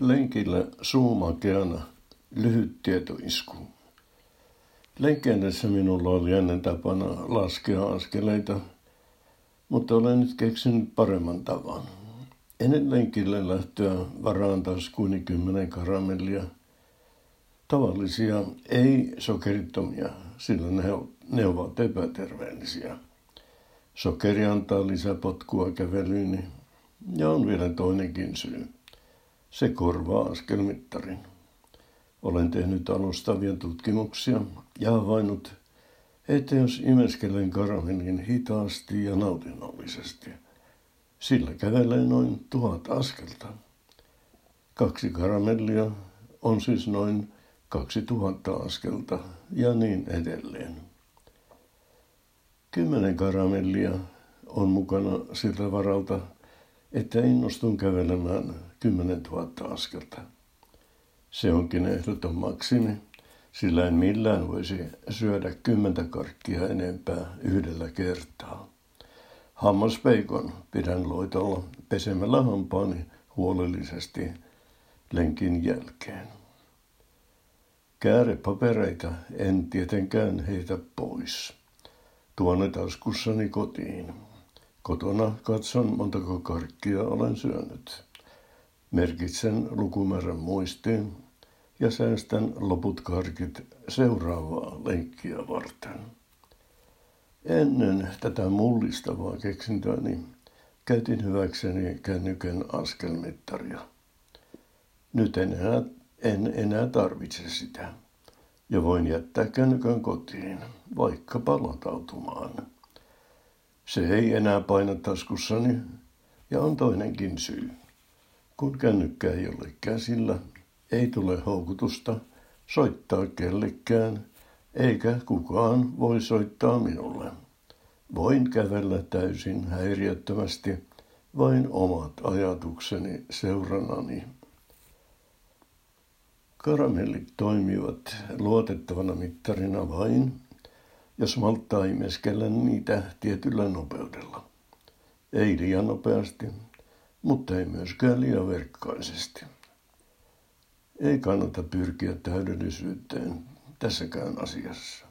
Lenkillä suumakeana lyhyt tietoisku. Lenkkeennessä minulla oli ennen tapana laskea askeleita, mutta olen nyt keksinyt paremman tavan. Ennen lenkille lähtöä varaan kuin kymmenen karamellia. Tavallisia, ei sokerittomia, sillä ne, ne ovat epäterveellisiä. Sokeri antaa lisäpotkua kävelyyni ja on vielä toinenkin syy. Se korvaa askelmittarin. Olen tehnyt alustavia tutkimuksia ja havainnut, että jos imeskelen karamelin hitaasti ja nautinnollisesti, sillä kävelee noin tuhat askelta. Kaksi karamellia on siis noin kaksi tuhatta askelta ja niin edelleen. Kymmenen karamellia on mukana siltä varalta, että innostun kävelemään 10 000 askelta. Se onkin ehdoton maksimi, sillä en millään voisi syödä kymmentä karkkia enempää yhdellä kertaa. Hammaspeikon pidän loitolla pesemällä hampaani huolellisesti lenkin jälkeen. Käärepapereita en tietenkään heitä pois. Tuonne taskussani kotiin. Kotona katson montako karkkia olen syönyt. Merkitsen lukumäärän muistiin ja säästän loput karkit seuraavaa lenkkiä varten. Ennen tätä mullistavaa keksintöäni käytin hyväkseni kännykän askelmittaria. Nyt en enää, en enää tarvitse sitä ja voin jättää kännykän kotiin, vaikka palatautumaan. Se ei enää paina taskussani ja on toinenkin syy. Kun kännykkä ei ole käsillä, ei tule houkutusta soittaa kellekään, eikä kukaan voi soittaa minulle. Voin kävellä täysin häiriöttömästi vain omat ajatukseni seurannani. Karamellit toimivat luotettavana mittarina vain, jos malttaa imeskellä niitä tietyllä nopeudella. Ei liian nopeasti, mutta ei myöskään liian verkkaisesti. Ei kannata pyrkiä täydellisyyteen tässäkään asiassa.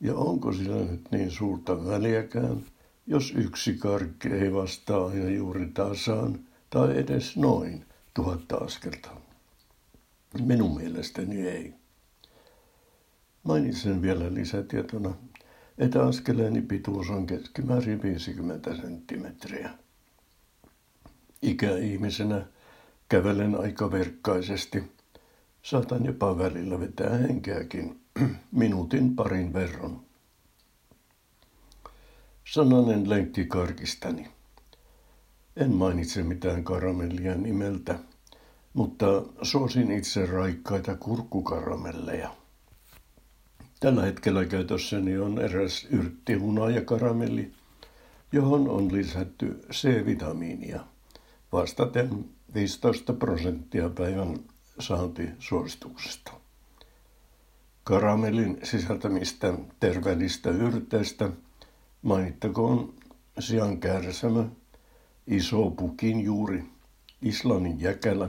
Ja onko sillä nyt niin suurta väliäkään, jos yksi karkki ei vastaa aina juuri tasaan tai edes noin tuhatta askelta? Minun mielestäni ei. Mainitsen vielä lisätietona, että askeleeni pituus on keskimäärin 50 senttimetriä. Ikäihmisenä kävelen aika verkkaisesti. Saatan jopa välillä vetää henkeäkin minuutin parin verran. Sananen lenkki karkistani. En mainitse mitään karamellia nimeltä, mutta suosin itse raikkaita kurkkukaramelleja. Tällä hetkellä käytössäni on eräs yrttihunajakaramelli, johon on lisätty C-vitamiinia vastaten 15 prosenttia päivän saantisuosituksesta. Karamellin sisältämistä terveellistä yrteistä mainittakoon sian kärsämä, iso pukin juuri, Islannin jäkälä,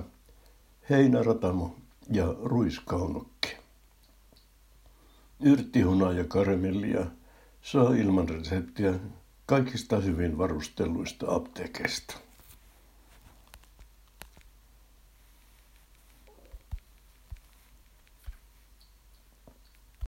heinäratamo ja ruiskaunokki. Yrttihunaa ja karamellia saa ilman reseptiä kaikista hyvin varustelluista apteekeista.